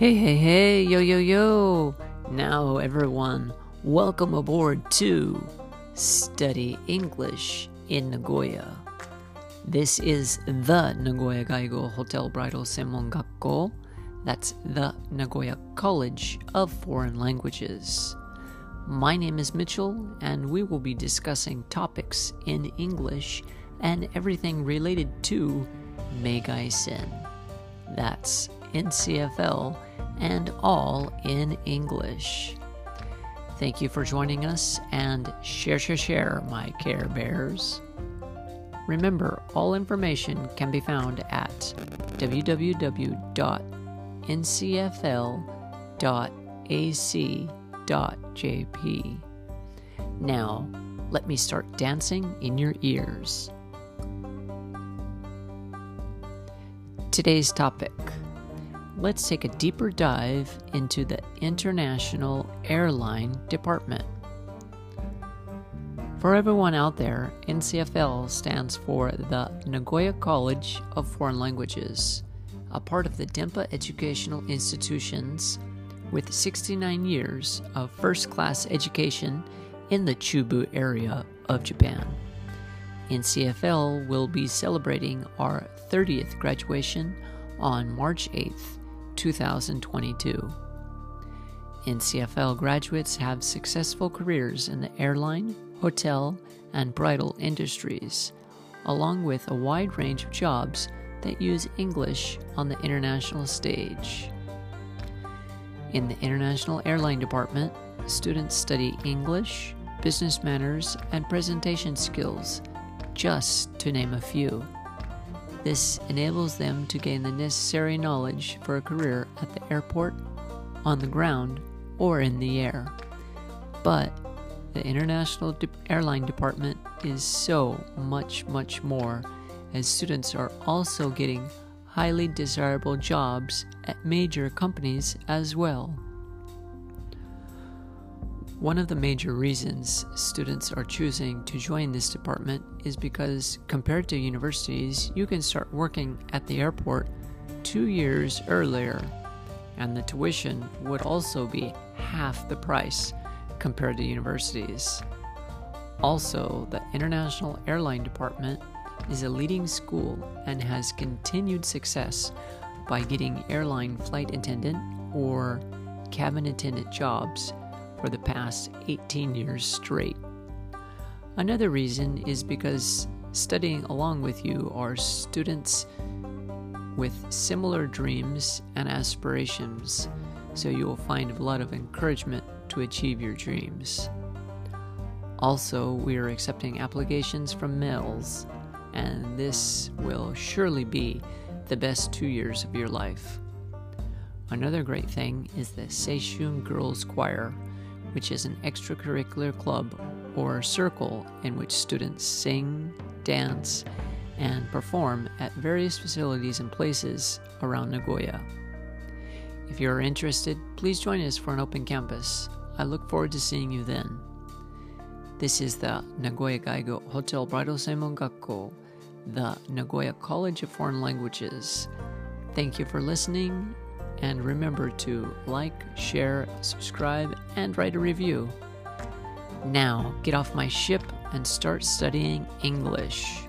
Hey, hey, hey, yo, yo, yo! Now, everyone, welcome aboard to Study English in Nagoya. This is the Nagoya Gaigo Hotel Bridal Senmon Gakko. That's the Nagoya College of Foreign Languages. My name is Mitchell, and we will be discussing topics in English and everything related to Meigaisen. That's NCFL and all in English. Thank you for joining us and share, share, share, my Care Bears. Remember, all information can be found at www.ncfl.ac.jp. Now, let me start dancing in your ears. Today's topic let's take a deeper dive into the International Airline Department. For everyone out there, NCFL stands for the Nagoya College of Foreign Languages, a part of the Denpa Educational Institutions with 69 years of first class education in the Chubu area of Japan. NCFL will be celebrating our 30th graduation on March 8th 2022. NCFL graduates have successful careers in the airline, hotel, and bridal industries, along with a wide range of jobs that use English on the international stage. In the International Airline Department, students study English, business manners, and presentation skills, just to name a few. This enables them to gain the necessary knowledge for a career at the airport, on the ground, or in the air. But the International De- Airline Department is so much, much more, as students are also getting highly desirable jobs at major companies as well. One of the major reasons students are choosing to join this department is because, compared to universities, you can start working at the airport two years earlier, and the tuition would also be half the price compared to universities. Also, the International Airline Department is a leading school and has continued success by getting airline flight attendant or cabin attendant jobs for the past 18 years straight. Another reason is because studying along with you are students with similar dreams and aspirations, so you will find a lot of encouragement to achieve your dreams. Also, we are accepting applications from males, and this will surely be the best two years of your life. Another great thing is the Seishun Girls Choir, which is an extracurricular club or circle in which students sing, dance, and perform at various facilities and places around Nagoya. If you are interested, please join us for an open campus. I look forward to seeing you then. This is the Nagoya Gaigo Hotel Bridal Senmon Gakko, the Nagoya College of Foreign Languages. Thank you for listening and remember to like, share, subscribe, and write a review. Now, get off my ship and start studying English.